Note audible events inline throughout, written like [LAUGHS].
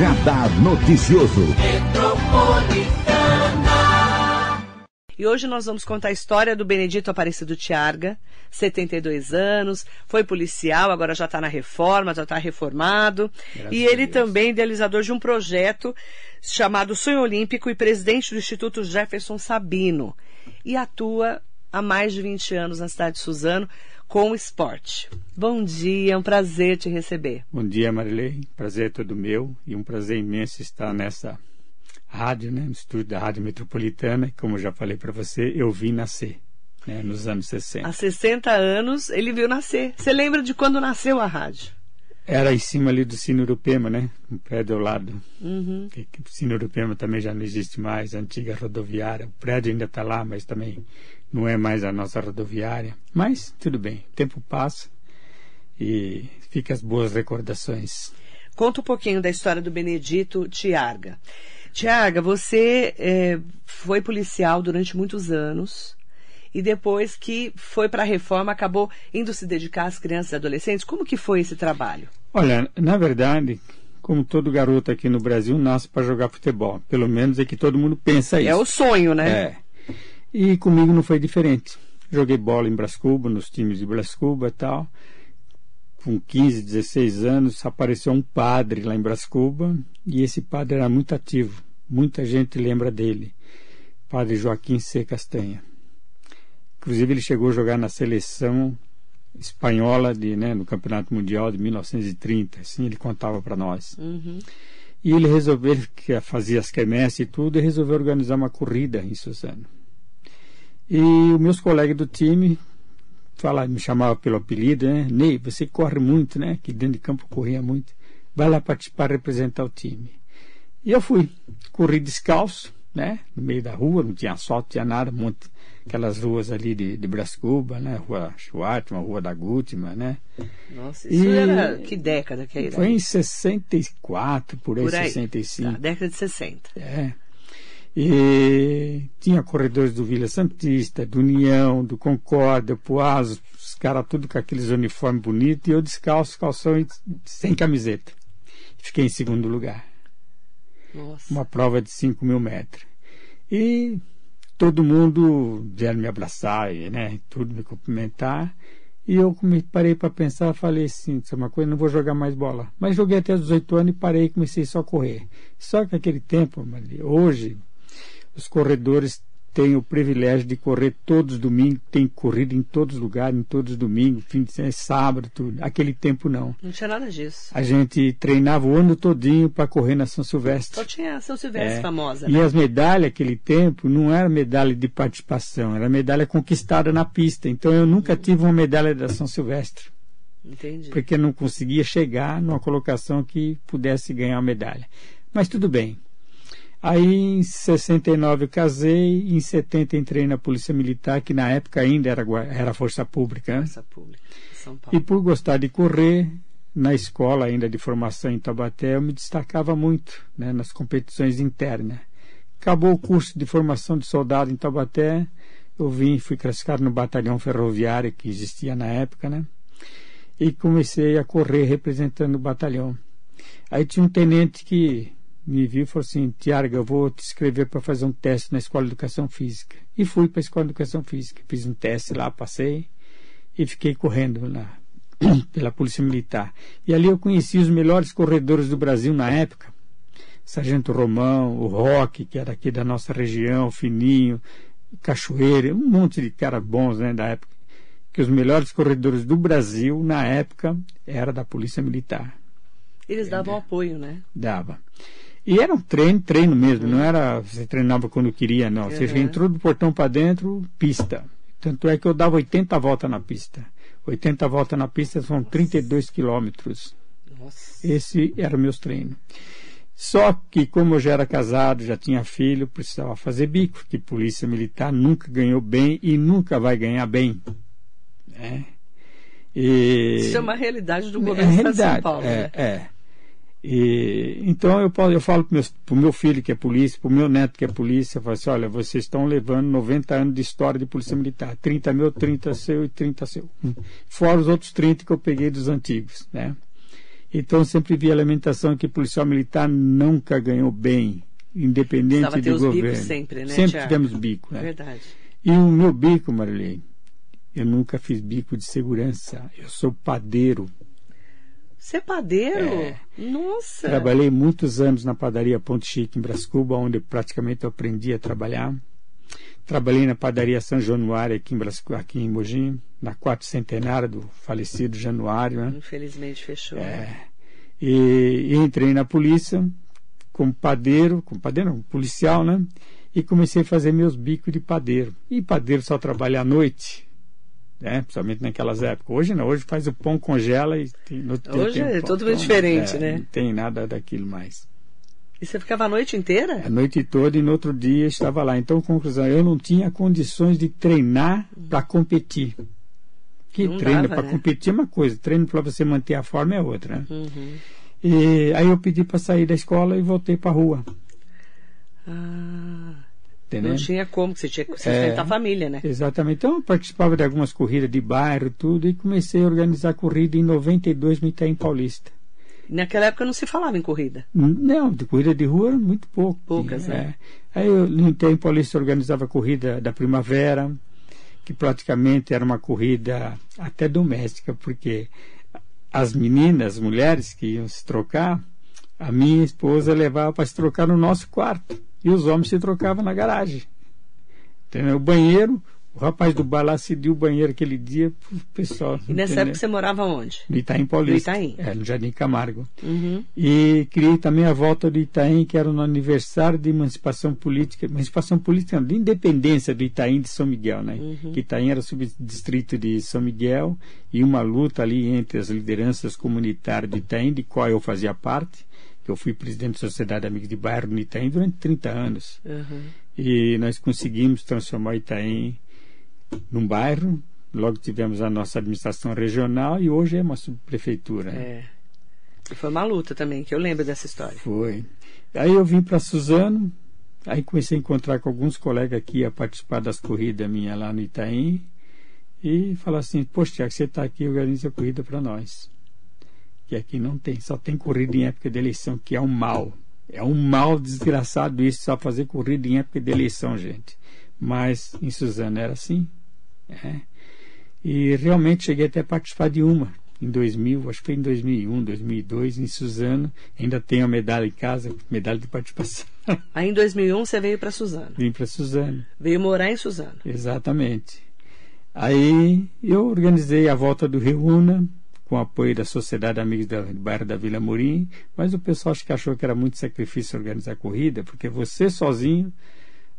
Radar Noticioso. E hoje nós vamos contar a história do Benedito Aparecido Tiarga, 72 anos, foi policial, agora já está na reforma, já está reformado. Graças e ele também é idealizador de um projeto chamado Sonho Olímpico e presidente do Instituto Jefferson Sabino. E atua há mais de 20 anos na cidade de Suzano com o esporte. Bom dia, é um prazer te receber. Bom dia, Marilei. Prazer é todo meu e um prazer imenso estar nessa rádio, né, no estúdio da Rádio Metropolitana. Como já falei para você, eu vi nascer. Né, nos anos 60. Há 60 anos ele viu nascer. Você lembra de quando nasceu a rádio? Era em cima ali do Sino Urupema, né? Um prédio ao lado. Uhum. Que, que, o Sino Urupema também já não existe mais, antiga rodoviária. O prédio ainda está lá, mas também não é mais a nossa rodoviária. Mas tudo bem, o tempo passa e fica as boas recordações. Conta um pouquinho da história do Benedito Tiarga. Tiarga, você é, foi policial durante muitos anos e depois que foi para a reforma acabou indo se dedicar às crianças e adolescentes. Como que foi esse trabalho? Olha, na verdade, como todo garoto aqui no Brasil nasce para jogar futebol. Pelo menos é que todo mundo pensa isso. É o sonho, né? É. E comigo não foi diferente. Joguei bola em Brascuba, nos times de Brascuba e tal. Com 15, 16 anos, apareceu um padre lá em Brascuba e esse padre era muito ativo. Muita gente lembra dele. Padre Joaquim C. Castanha. Inclusive, ele chegou a jogar na seleção espanhola de, né, no Campeonato Mundial de 1930. Assim ele contava para nós. Uhum. E ele resolveu, ele fazia as quermesses e tudo, e resolveu organizar uma corrida em Suzano. E os meus colegas do time fala, me chamava pelo apelido, né? Ney, você corre muito, né? Que dentro de campo corria muito. Vai lá participar, representar o time. E eu fui. Corri descalço, né? No meio da rua, não tinha asfalto, não tinha nada. Muito, aquelas ruas ali de, de Brascuba, né? Rua Schwartzman, Rua da Gútima, né? Nossa, isso e era que década que era? Foi em 64, por aí, por aí. 65. Tá, década de 60. É. E tinha corredores do Vila Santista, do União, do Concórdia, Poaso, os caras tudo com aqueles uniformes bonitos, e eu descalço, calção e sem camiseta. Fiquei em segundo lugar. Nossa. Uma prova de 5 mil metros. E todo mundo vieram me abraçar, né, tudo me cumprimentar. E eu me parei para pensar, falei assim, isso é uma coisa, não vou jogar mais bola. Mas joguei até os 18 anos e parei e comecei só a correr. Só que aquele tempo, hoje, os corredores têm o privilégio de correr todos os domingos, tem corrido em todos os lugares, em todos os domingos, fim de semana, sábado, tudo. Aquele tempo não. Não tinha nada disso. A gente treinava o ano todinho para correr na São Silvestre. Só tinha a São Silvestre é. famosa. E né? as medalhas aquele tempo não era medalha de participação, era medalha conquistada na pista. Então eu nunca tive uma medalha da São Silvestre. Entendi. Porque não conseguia chegar numa colocação que pudesse ganhar a medalha. Mas tudo bem. Aí em 69 eu casei, em 70 entrei na Polícia Militar, que na época ainda era, era Força Pública. Né? Força Pública, São Paulo. E por gostar de correr, na escola ainda de formação em Taubaté, eu me destacava muito né, nas competições internas. Acabou o curso de formação de soldado em Taubaté, eu vim, fui classificado no batalhão ferroviário que existia na época, né? E comecei a correr representando o batalhão. Aí tinha um tenente que me viu e falou assim: Tiago, eu vou te escrever para fazer um teste na Escola de Educação Física. E fui para a Escola de Educação Física. Fiz um teste lá, passei e fiquei correndo lá [CLEARS THROAT] pela Polícia Militar. E ali eu conheci os melhores corredores do Brasil na época. Sargento Romão, o Roque, que era aqui da nossa região, Fininho, Cachoeira, um monte de caras bons né, da época. Que os melhores corredores do Brasil, na época, era da Polícia Militar. Eles davam apoio, né? Dava. E era um treino, treino mesmo, não era você treinava quando queria, não. Você uhum. entrou do portão para dentro, pista. Tanto é que eu dava 80 voltas na pista. 80 voltas na pista são 32 quilômetros. Esse era meus treinos. Só que, como eu já era casado, já tinha filho, precisava fazer bico, que polícia militar nunca ganhou bem e nunca vai ganhar bem. Né? E... Isso é uma realidade do é governo é, de São Paulo. É, né? é. E, então eu, eu falo para o meu filho que é polícia, para o meu neto que é polícia, eu falo assim, olha, vocês estão levando 90 anos de história de polícia militar. 30 meu, 30 seu e 30 seu. Fora os outros 30 que eu peguei dos antigos, né? Então sempre vi a lamentação que policial militar nunca ganhou bem, independente Precisava do governo. bicos sempre, né, Sempre tivemos bico, né? Verdade. E o meu bico, Marilei, eu nunca fiz bico de segurança. Eu sou padeiro. Você é padeiro? É. Nossa! Trabalhei muitos anos na padaria Ponte Chique, em Brascuba, onde praticamente eu aprendi a trabalhar. Trabalhei na padaria São Januário, aqui em, Brascu- aqui em Mogi, na quarto centenário do falecido Januário. Né? Infelizmente fechou. É. E, e entrei na polícia como padeiro, como padeiro não, policial, né? E comecei a fazer meus bicos de padeiro. E padeiro só trabalha à noite, né? Principalmente naquelas épocas. Hoje não, hoje faz o pão, congela e tem, no Hoje é totalmente diferente, é, né? Não tem nada daquilo mais. E você ficava a noite inteira? A noite toda e no outro dia estava lá. Então, conclusão, eu não tinha condições de treinar para competir. Que Não treino para né? competir é uma coisa, treino para você manter a forma é outra, né? Uhum. E aí eu pedi para sair da escola e voltei para a rua. Ah, Entendeu? não tinha como, você tinha que É. sustentar a família, né? Exatamente. Então eu participava de algumas corridas de bairro, tudo, e comecei a organizar corrida em 92 no Itaim Paulista. Naquela época não se falava em corrida. Não, de corrida de rua muito pouco. Poucas, tinha, né? é. Aí eu, no Itaim Paulista organizava a corrida da primavera, que praticamente era uma corrida até doméstica, porque as meninas, as mulheres que iam se trocar, a minha esposa levava para se trocar no nosso quarto. E os homens se trocavam na garagem. Entendeu? O banheiro, o rapaz do bar lá cediu o banheiro aquele dia pro pessoal. E nessa entendeu? época você morava onde? No Itaim Paulista. No Itaim. É, no Jardim Camargo. Uhum. E criei também a volta do Itaim, que era no aniversário de emancipação política, emancipação política, de independência do Itaim de São Miguel, né? Uhum. Que Itaim era subdistrito de São Miguel e uma luta ali entre as lideranças comunitárias de Itaim, de qual eu fazia parte, eu fui presidente da Sociedade Amigos de Bairro no Itaim durante 30 anos. Uhum. E nós conseguimos transformar Itaim num bairro. Logo tivemos a nossa administração regional e hoje é uma subprefeitura. É. E foi uma luta também, que eu lembro dessa história. Foi. Aí eu vim para Suzano, aí comecei a encontrar com alguns colegas que iam participar das corridas minhas lá no Itaim e falar assim, poxa, Tiago, você está aqui, organiza a corrida para nós. Que aqui não tem, só tem corrida em época de eleição, que é um mal. É um mal desgraçado isso, só fazer corrida em época de eleição, gente. Mas em Suzano era assim. é. E realmente cheguei até a participar de uma, em 2000, acho que foi em 2001, 2002, em Suzano. Ainda tenho a medalha em casa, medalha de participação. [LAUGHS] Aí em 2001 você veio para Suzano. Vim para Suzano, Veio morar em Suzano. exatamente. Aí eu organizei a volta do Rio Una, com o apoio da Sociedade Amigos do Bairro da Vila Morim, mas o pessoal acho que achou que era muito sacrifício organizar a corrida, porque você sozinho,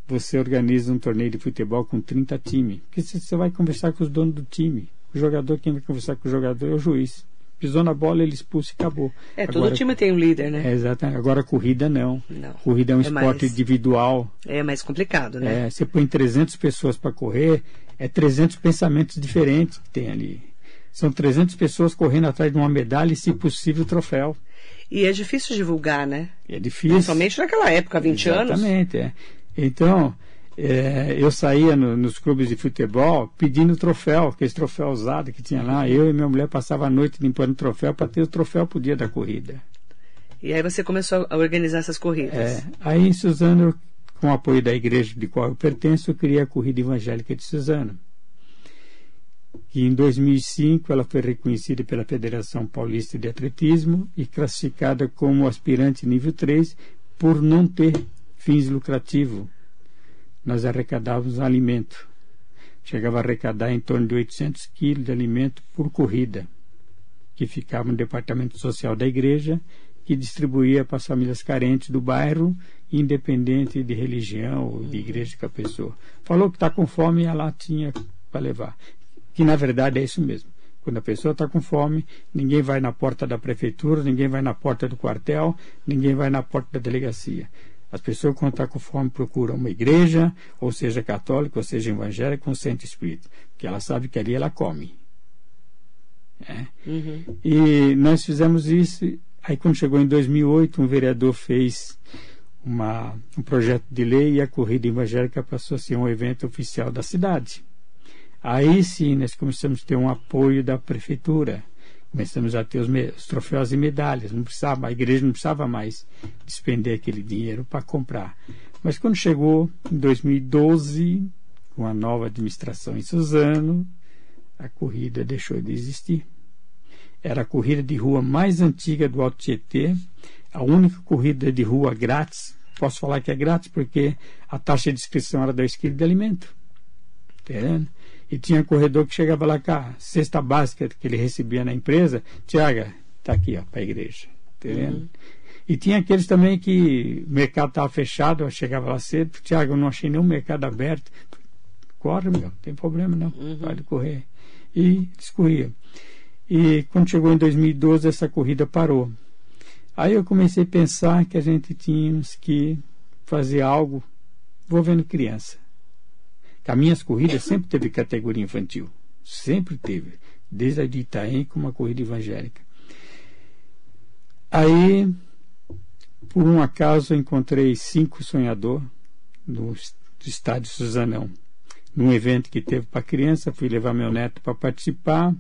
você organiza um torneio de futebol com 30 times. Porque você vai conversar com os donos do time. O jogador, quem vai conversar com o jogador é o juiz. Pisou na bola, ele expulsa e acabou. É, todo Agora- time tem um líder, É, né? exatamente. Agora corrida não. Não. Corrida é um É esporte mais- individual. É mais complicado, né? É, você põe 300 pessoas para correr, é 300 pensamentos diferentes que tem ali. São 300 pessoas correndo atrás de uma medalha e, se possível, troféu. E é difícil divulgar, né? É difícil. Principalmente naquela época, 20 anos. Exatamente, é. Então, é, eu saía no- nos clubes de futebol pedindo troféu, aqueles troféu usado que tinha lá. Eu e minha mulher passava a noite limpando troféu para ter o troféu pro dia da corrida. E aí você começou a organizar essas corridas. É, aí em Suzano, com o apoio da igreja de qual eu pertenço, eu criei a Corrida Evangélica de Suzano. E em 2005 ela foi reconhecida pela Federação Paulista de Atletismo e classificada como aspirante nível 3 por não ter fins lucrativos. Nós arrecadávamos alimento. Chegava a arrecadar em torno de 800 quilos de alimento por corrida, que ficava no departamento social da igreja que distribuía para as famílias carentes do bairro, independente de religião ou de igreja que a pessoa. Falou que está com fome, ela tinha para levar. Que na verdade é isso mesmo. Quando a pessoa está com fome, ninguém vai na porta da prefeitura, ninguém vai na porta do quartel, ninguém vai na porta da delegacia. As pessoas, quando estão com fome, procuram uma igreja, ou seja católica, ou seja evangélica, com centro espírita. Porque ela sabe que ali ela come. É. Uhum. E nós fizemos isso. Aí, quando chegou em 2008, um vereador fez uma, um projeto de lei e a corrida evangélica passou a ser um evento oficial da cidade. Aí sim, nós começamos a ter um apoio da prefeitura, Começamos a ter os, os, troféus e medalhas. Não precisava, a igreja não precisava mais despender aquele dinheiro para comprar. Mas quando chegou em 2012, com a nova administração em Suzano, a corrida deixou de existir. Era a corrida de rua mais antiga do Alto Tietê, a única corrida de rua grátis. Posso falar que é grátis porque a taxa de inscrição era 2 kg de alimento. Entendendo? E tinha corredor que chegava lá com a cesta básica que ele recebia na empresa. Tiago, está aqui para a igreja. Entendendo? Uhum. E tinha aqueles também que o mercado estava fechado, eu chegava lá cedo, Tiago, eu não achei nenhum mercado aberto. Corre, meu, não tem problema não, uhum. pode correr. E escorria. E quando chegou em 2012, essa corrida parou. Aí eu comecei a pensar que a gente tínhamos que fazer algo envolvendo criança. Minhas corridas sempre teve categoria infantil. Sempre teve. Desde a de Itaém como uma corrida evangélica. Aí por um acaso encontrei cinco sonhador no estádio Suzanão. Num evento que teve para criança, fui levar meu neto para participar.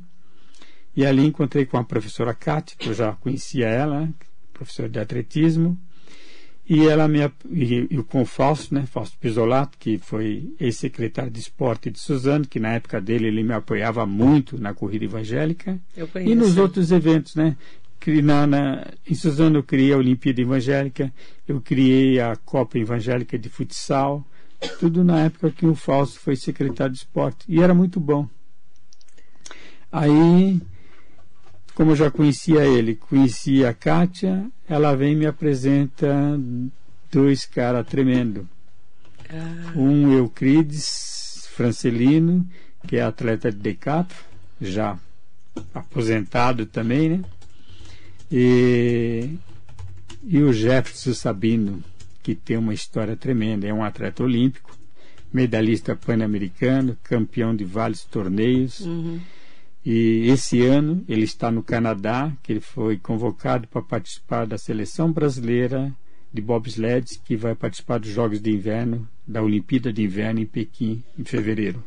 E ali encontrei com a professora Cátia, que eu já conhecia ela, professora de atletismo. E ela me e, e com o Fausto, né, Fausto Pisolato, que foi ex-secretário de esporte de Suzano, que na época dele ele me apoiava muito na corrida evangélica. e nos outros eventos, né? na, na, em Suzano eu criei a Olimpíada Evangélica, eu criei a Copa Evangélica de Futsal, tudo na época que o Fausto foi secretário de esporte. E era muito bom. Aí, como eu já conhecia ele, conhecia a Kátia, ela vem e me apresenta dois caras tremendos. Ah. Um Eucrides Francelino, que é atleta de decathlon, já aposentado também, né? E, e o Jefferson Sabino, que tem uma história tremenda, é um atleta olímpico, medalhista pan-americano, campeão de vários torneios. Uhum. E esse ano ele está no Canadá, que ele foi convocado para participar da seleção brasileira de bobsled, que vai participar dos Jogos de Inverno, da Olimpíada de Inverno em Pequim, em fevereiro.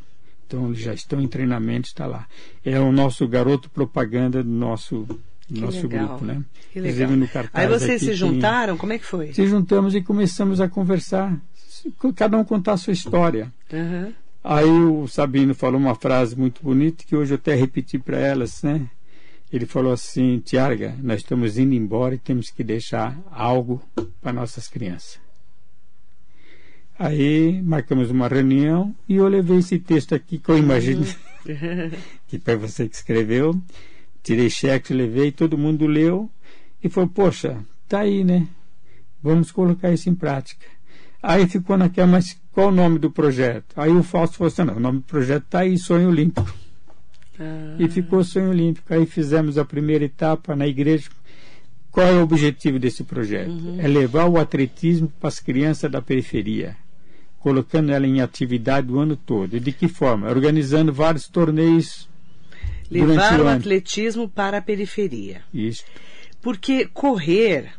Então eles já estão em treinamento, está lá. É o nosso garoto propaganda do nosso que nosso legal. grupo, né? Que legal. Aí vocês se juntaram? Tem... Como é que foi? Se juntamos e começamos a conversar, cada um contar a sua história. Uhum. Aí o Sabino falou uma frase muito bonita que hoje eu até repeti para elas, né? Ele falou assim, Tiarga, nós estamos indo embora e temos que deixar algo para nossas crianças. Aí marcamos uma reunião e eu levei esse texto aqui que eu imagino uhum. [LAUGHS] que para você que escreveu tirei cheque, levei, todo mundo leu e falou, poxa, tá aí, né? Vamos colocar isso em prática. Aí ficou naquela, mas qual o nome do projeto? Aí o Fausto falou assim, não, o nome do projeto tá aí, Sonho Olímpico. Ah. E ficou Sonho Olímpico. Aí fizemos a primeira etapa na igreja. Qual é o objetivo desse projeto? Uhum. É levar o atletismo para as crianças da periferia, colocando ela em atividade o ano todo. E de que forma? Organizando vários torneios Levar o, o atletismo para a periferia. Isso. Porque correr,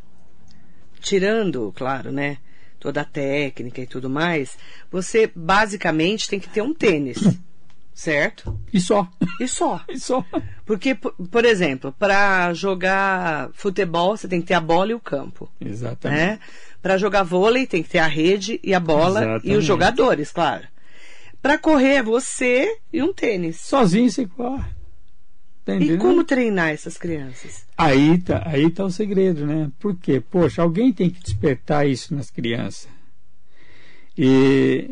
tirando, claro, né, toda a técnica e tudo mais, você basicamente tem que ter um tênis. [COUGHS] Certo? E só. E só. [LAUGHS] E só. Porque, por exemplo, para jogar futebol, você tem que ter a bola e o campo. Exatamente. Né? Para jogar vôlei, tem que ter a rede e a bola Exatamente. e os jogadores, claro. Para correr, você e um tênis. Sozinho você corre. E como treinar essas crianças? Aí tá, aí tá o segredo, né? Porque, poxa, alguém tem que despertar isso nas crianças. E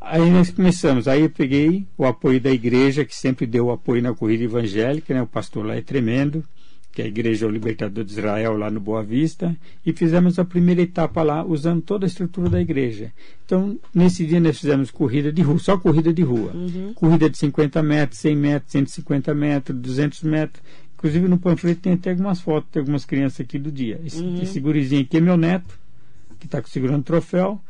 aí nós começamos. Aí eu peguei o apoio da igreja, que sempre deu apoio na corrida evangélica, né? O pastor lá é tremendo que é a Igreja o Libertador de Israel, lá no Boa Vista, e fizemos a primeira etapa lá, usando toda a estrutura da igreja. Então, nesse dia nós fizemos corrida de rua, só corrida de rua. Uhum. Corrida de 50 metros, 100 metros, 150 metros, 200 metros. Inclusive no panfleto tem até algumas fotos de algumas crianças aqui do dia. Esse, uhum. esse gurizinho aqui é meu neto, que está segurando o troféu.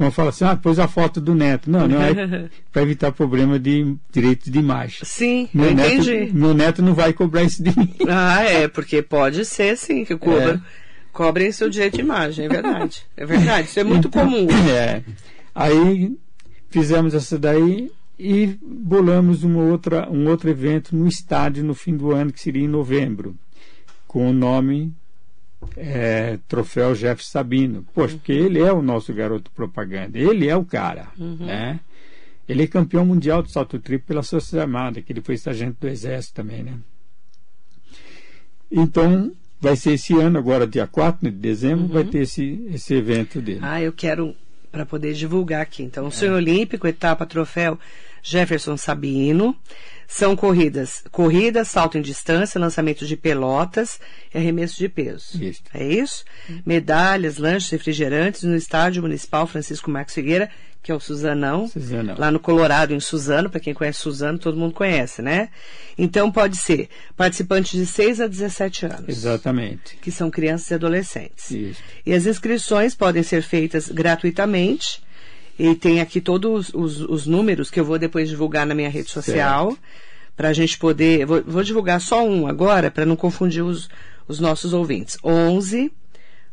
Vão falar assim, ah, pôs a foto do neto. Não, não é [LAUGHS] para evitar problema de direitos de imagem. Sim, meu eu neto, entendi. Meu neto não vai cobrar isso de mim. Ah, é, porque pode ser sim que cobra. É. Cobrem seu direito de imagem, é verdade. É verdade, isso é muito então, comum. [LAUGHS] É. Aí fizemos essa daí e bolamos uma outra, um outro evento no estádio no fim do ano, que seria em novembro, com o nome é, Troféu Jeff Sabino. Poxa, porque ele é o nosso garoto propaganda, ele é o cara, uhum. né? Ele é campeão mundial de salto triplo pela Forças Armadas, que ele foi sargento do Exército também, né? Então, vai ser esse ano, agora dia 4 de dezembro, uhum. vai ter esse, esse evento dele. Ah, eu quero para poder divulgar aqui. Então, o sonho olímpico, etapa troféu Jefferson Sabino. São corridas, corrida, salto em distância, lançamento de pelotas e arremesso de peso. Isso. É isso? Medalhas, lanches, refrigerantes no estádio municipal Francisco Marcos Figueira, que é o Suzanão, Suzanão. lá no Colorado, em Suzano, para quem conhece Suzano, todo mundo conhece, né? Então pode ser participantes de 6 a 17 anos. Exatamente. Que são crianças e adolescentes. Isso. E as inscrições podem ser feitas gratuitamente e tem aqui todos os, os números que eu vou depois divulgar na minha rede social. Para a gente poder. Vou, vou, divulgar só um agora, para não confundir os, os nossos ouvintes. 11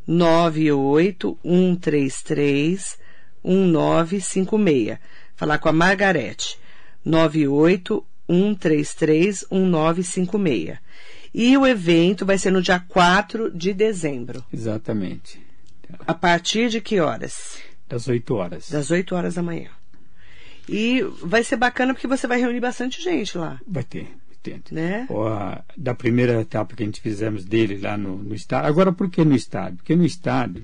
98 133 1956. Falar com a Margarete. 98 133 1956. E o evento vai ser no dia 4 de dezembro. Exatamente. A partir de que horas? Das 8 horas. Das 8 horas da manhã. E vai ser bacana porque você vai reunir bastante gente lá. Vai ter. Né? Ó, da primeira etapa que a gente fizemos dele lá no, no estádio. Agora, por que no estádio? Porque no estádio,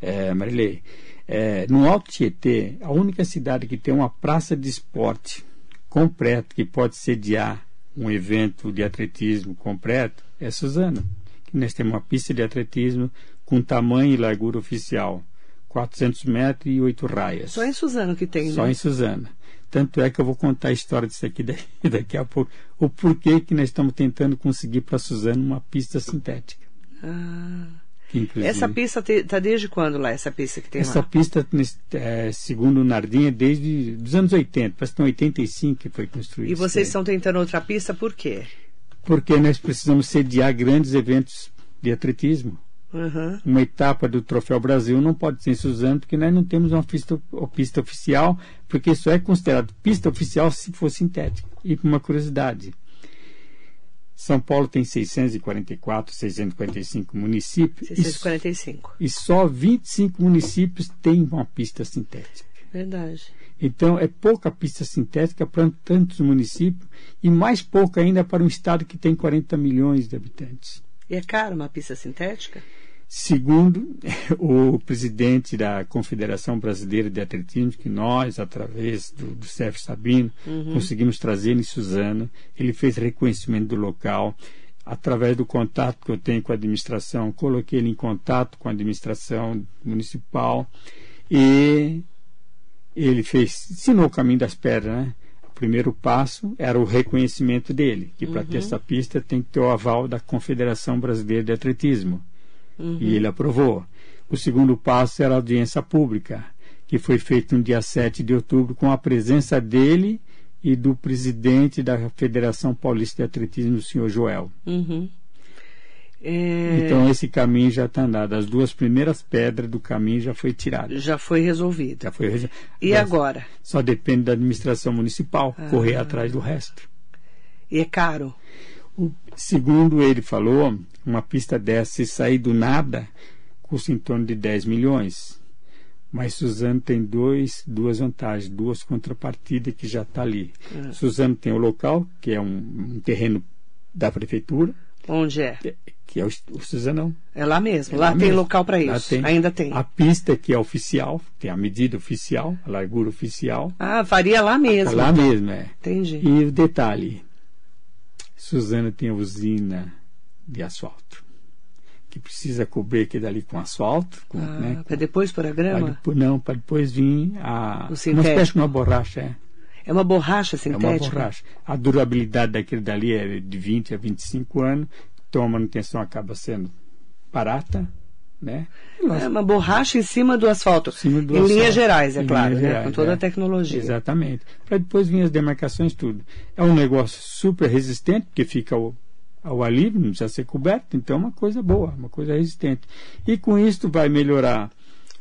é, Marilei, é, no Alto Tietê, a única cidade que tem uma praça de esporte completa, que pode sediar um evento de atletismo completo, é Suzano. Que nós temos uma pista de atletismo com tamanho e largura oficial. 400 metros e 8 raias. Só em Suzano que tem, Só né? em Suzano. Tanto é que eu vou contar a história disso aqui [LAUGHS] daqui, daqui a pouco. O porquê que nós estamos tentando conseguir para Suzano uma pista sintética. Ah. essa pista está desde quando lá, essa pista que tem essa lá? Essa pista, é, segundo o Nardinha, desde os anos 80, parece que em 85 que foi construída. E vocês estão tentando outra pista por quê? Porque nós precisamos sediar grandes eventos de atletismo. Uhum. Uma etapa do Troféu Brasil não pode ser em Suzano, porque nós não temos uma pista, uma pista oficial, porque isso é considerado pista oficial se for sintética. E uma curiosidade: São Paulo tem 644, 645 municípios. 645. E, e só 25 municípios têm uma pista sintética. Verdade. Então, é pouca pista sintética para tantos municípios e mais pouca ainda para um estado que tem 40 milhões de habitantes. E é caro uma pista sintética? Segundo [LAUGHS] o presidente da Confederação Brasileira de Atletismo, que nós, através do, do CEF Sabino, uhum. conseguimos trazer em Suzano, ele fez reconhecimento do local. Através do contato que eu tenho com a administração, coloquei ele em contato com a administração municipal e ele fez, ensinou o caminho das pedras, né? primeiro passo era o reconhecimento dele, que para uhum. ter essa pista tem que ter o aval da Confederação Brasileira de Atletismo. Uhum. E ele aprovou. O segundo passo era a audiência pública, que foi feita no dia 7 de outubro com a presença dele e do presidente da Federação Paulista de Atletismo, o senhor Joel. Uhum. É... Então esse caminho já está andado. As duas primeiras pedras do caminho já foi tirada. Já foi resolvido. Já foi resolvido. E Mas agora? Só depende da administração municipal ah. correr atrás do resto. E é caro? O, segundo ele falou, uma pista dessa, se sair do nada, custa em torno de 10 milhões. Mas Suzano tem dois, duas vantagens, duas contrapartidas que já está ali. Ah. Suzano tem o local, que é um, um terreno da prefeitura. Onde é? que é o, o Suzanão. É lá mesmo. É lá, lá, tem mesmo. local para isso. Tem. Ainda tem. A pista que é oficial, tem a medida oficial, a largura oficial. Ah, faria lá mesmo. lá mesmo, é. Entendi. E o detalhe: Suzana tem a usina de asfalto. Que precisa cobrir aquele dali com asfalto. Ah, né, para depois pôr a grama? Depois, não, para depois vir a. O sintético. Uma espécie uma borracha, é. É uma borracha sintética? É uma borracha. A durabilidade daquele dali é de 20 a 25 anos então a manutenção acaba sendo barata, né? É uma borracha em cima do asfalto. Cima do em asfalto. linhas gerais, é em claro, né? gerais, com toda é. a tecnologia. Exatamente. Para depois vir as demarcações, tudo. É um negócio super resistente, porque fica ao, ao alívio, não precisa ser coberto, então é uma coisa boa, uma coisa resistente. E com isso vai melhorar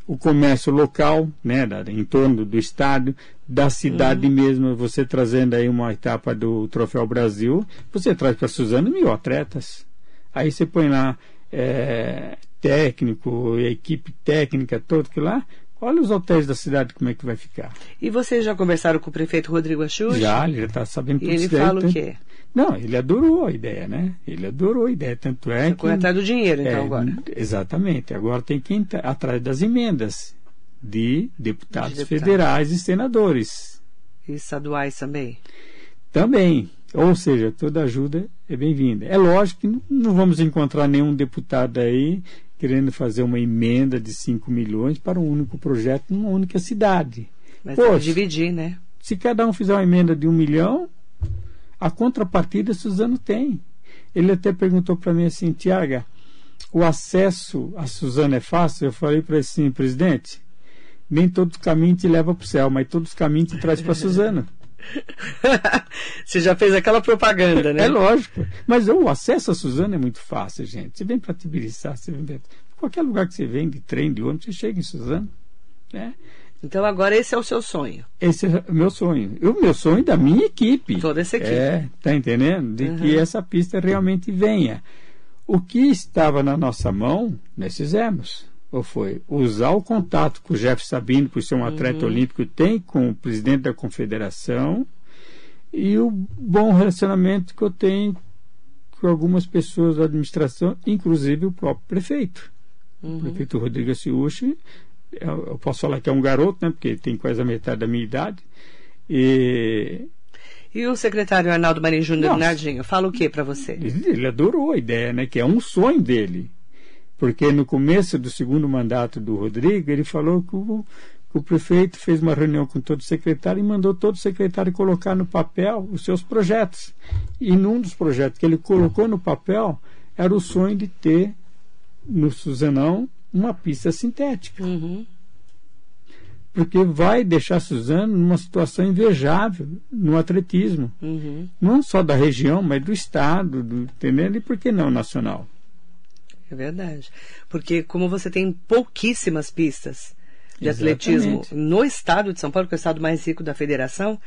o comércio local, né, da, em torno do estádio, da cidade uhum. mesmo, você trazendo aí uma etapa do Troféu Brasil, você traz para Suzano mil atletas. Aí você põe lá é, técnico, equipe técnica, todo que lá, Olha os hotéis da cidade como é que vai ficar. E vocês já conversaram com o prefeito Rodrigo Axuxa? Já, ele já está sabendo tudo E ele fala o quê? Não, ele adorou a ideia, né? Ele adorou a ideia, tanto é Você que... atrás do dinheiro, então, é, agora. Exatamente. Agora tem que ir atrás das emendas de deputados, de federais e senadores. E estaduais também? Também. Ou seja, toda ajuda é bem-vinda. É lógico que não vamos encontrar nenhum deputado aí querendo fazer uma emenda de 5 milhões para um único projeto numa única cidade. Mas Poxa, dividir, né? Se cada um fizer uma emenda de um milhão, a contrapartida Suzano tem. Ele até perguntou para mim assim, Tiaga, o acesso a Suzano é fácil? Eu falei para ele assim, presidente, nem todo caminho te leva para o céu, mas todos os caminhos te traz para Suzano. [LAUGHS] você já fez aquela propaganda, né? É lógico. Mas o acesso a Suzano é muito fácil, gente. Você vem para Tibiriçá, você vem qualquer lugar que você vem, de trem, de ônibus, você chega em Suzano. Né? Então agora esse é o seu sonho. Esse é o meu sonho. O meu sonho da minha equipe. Toda essa equipe. É, tá entendendo? De uhum. que essa pista realmente venha. O que estava na nossa mão, nós fizemos ou foi usar o contato que o Jeff Sabino, por ser um atleta uhum. olímpico, tem com o presidente da confederação e o bom relacionamento que eu tenho com algumas pessoas da administração, inclusive o próprio prefeito. Uhum. O prefeito Rodrigo Ciuchi, eu posso falar que é um garoto, né, porque tem quase a metade da minha idade. E, e o secretário Arnaldo Marinho Júnior Bernardinho, fala o que para você? Ele adorou a ideia, né? Que é um sonho dele. Porque no começo do segundo mandato do Rodrigo, ele falou que o, que o prefeito fez uma reunião com todo o secretário e mandou todo o secretário colocar no papel os seus projetos. E num dos projetos que ele colocou no papel era o sonho de ter no Suzanão uma pista sintética. Uhum. Porque vai deixar Suzano numa situação invejável no atletismo. Uhum. Não só da região, mas do estado, do, entendendo? E por que não nacional? É verdade. Porque como você tem pouquíssimas pistas de Exatamente. atletismo no estado de São Paulo, que é o estado mais rico da federação,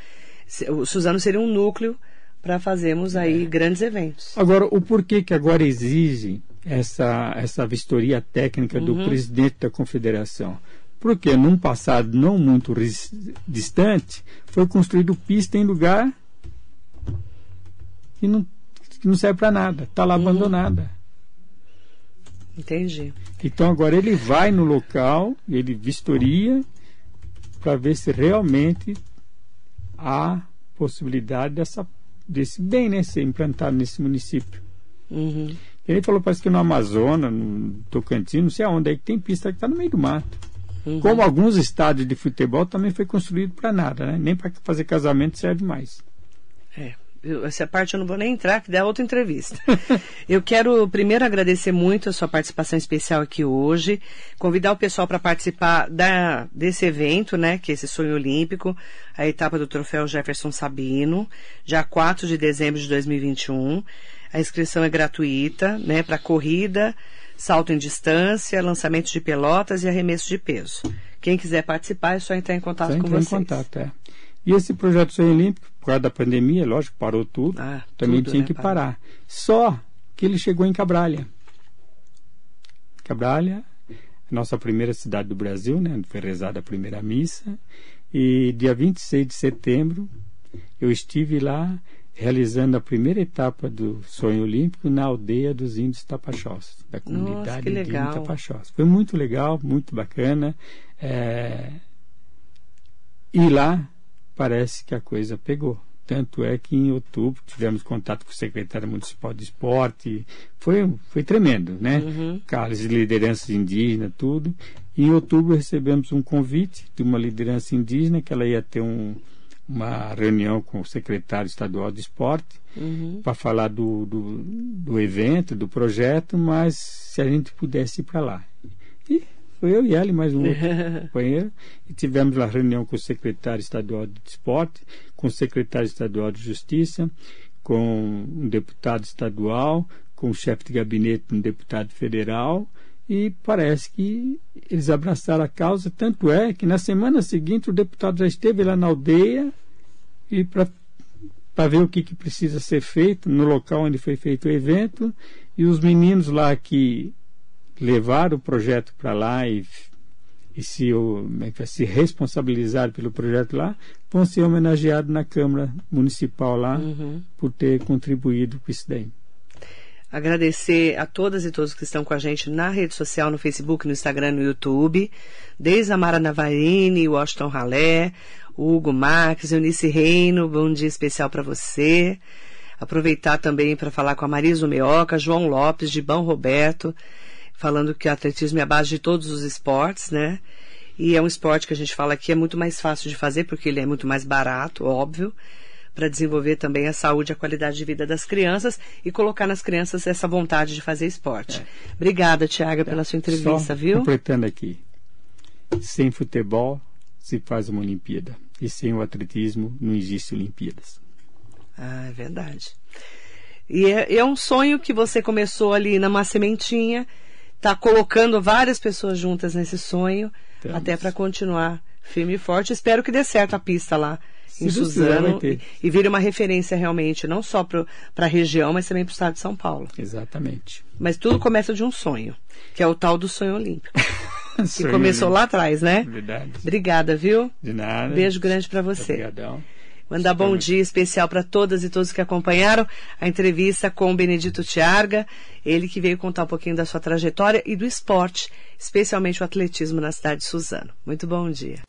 o Suzano seria um núcleo para fazermos aí é. grandes eventos. Agora, o porquê que agora exige essa, essa vistoria técnica do uhum. presidente da confederação? Porque num passado não muito distante foi construído pista em lugar que não, que não serve para nada, está lá uhum. abandonada. Entendi. Então agora ele vai no local, ele vistoria para ver se realmente há possibilidade dessa, desse bem né, ser implantado nesse município. Uhum. Ele falou, parece que no Amazonas, no Tocantins, não sei aonde, aí que tem pista que está no meio do mato. Uhum. Como alguns estádios de futebol também foi construído para nada, né? Nem para fazer casamento serve mais. É. Eu, essa parte eu não vou nem entrar, que dá outra entrevista. [LAUGHS] eu quero primeiro agradecer muito a sua participação especial aqui hoje, convidar o pessoal para participar da, desse evento, né, que é esse sonho olímpico, a etapa do troféu Jefferson Sabino, dia 4 de dezembro de 2021. A inscrição é gratuita, né, para corrida, salto em distância, lançamento de pelotas e arremesso de peso. Quem quiser participar é só entrar em contato só com vocês. Em contato, é. E esse projeto Sonho Olímpico, por causa da pandemia, lógico, parou tudo. Ah, também tudo, tinha né, que parar. Só que ele chegou em Cabralha. Cabralha, nossa primeira cidade do Brasil, né? Foi rezada a primeira missa. E dia 26 de setembro, eu estive lá realizando a primeira etapa do Sonho Olímpico na aldeia dos Índios Tapachós, da comunidade Nossa, de Tapachós. Foi muito legal, muito bacana. É... E lá parece que a coisa pegou. Tanto é que em outubro tivemos contato com o secretário municipal de esporte. Foi, foi tremendo, né? Uhum. Carlos de lideranças indígenas, tudo. E em outubro recebemos um convite de uma liderança indígena que ela ia ter um, uma reunião com o secretário estadual de esporte uhum. para falar do, do, do evento, do projeto, mas se a gente pudesse ir para lá. E foi eu e ele, mais um outro [LAUGHS] companheiro. E tivemos lá reunião com o secretário estadual de esporte, com o secretário estadual de justiça, com um deputado estadual, com o chefe de gabinete de um deputado federal e parece que eles abraçaram a causa. Tanto é que na semana seguinte o deputado já esteve lá na aldeia e para ver o que, que precisa ser feito no local onde foi feito o evento. E os meninos lá que levaram o projeto para lá e, e se, é se responsabilizaram pelo projeto lá, vão ser homenageados na Câmara Municipal lá uhum. por ter contribuído com isso daí. Agradecer a todas e todos que estão com a gente na rede social, no Facebook, no Instagram, no YouTube. Desde a Mara Navarini, Washington Ralé, Hugo Marques, Eunice Reino, bom dia especial para você. Aproveitar também para falar com a Marisa Meoca, João Lopes, de Bão Roberto, falando que o atletismo é a base de todos os esportes, né? E é um esporte que a gente fala que é muito mais fácil de fazer, porque ele é muito mais barato, óbvio para desenvolver também a saúde e a qualidade de vida das crianças e colocar nas crianças essa vontade de fazer esporte. É. Obrigada, Tiaga, pela sua entrevista, Só viu? Completando aqui. Sem futebol se faz uma Olimpíada. E sem o atletismo não existe Olimpíadas. Ah, é verdade. E é, é um sonho que você começou ali numa sementinha, está colocando várias pessoas juntas nesse sonho, até para continuar firme e forte. Espero que dê certo a pista lá em Suzano e, e vire uma referência realmente, não só para a região, mas também para o estado de São Paulo. Exatamente. Mas tudo começa de um sonho, que é o tal do sonho olímpico. [LAUGHS] que começou lá atrás, né? Verdade. Obrigada, viu? De nada. Beijo grande para você. Obrigadão. Mandar bom dia especial para todas e todos que acompanharam a entrevista com o Benedito Tiarga, ele que veio contar um pouquinho da sua trajetória e do esporte, especialmente o atletismo na cidade de Suzano. Muito bom dia.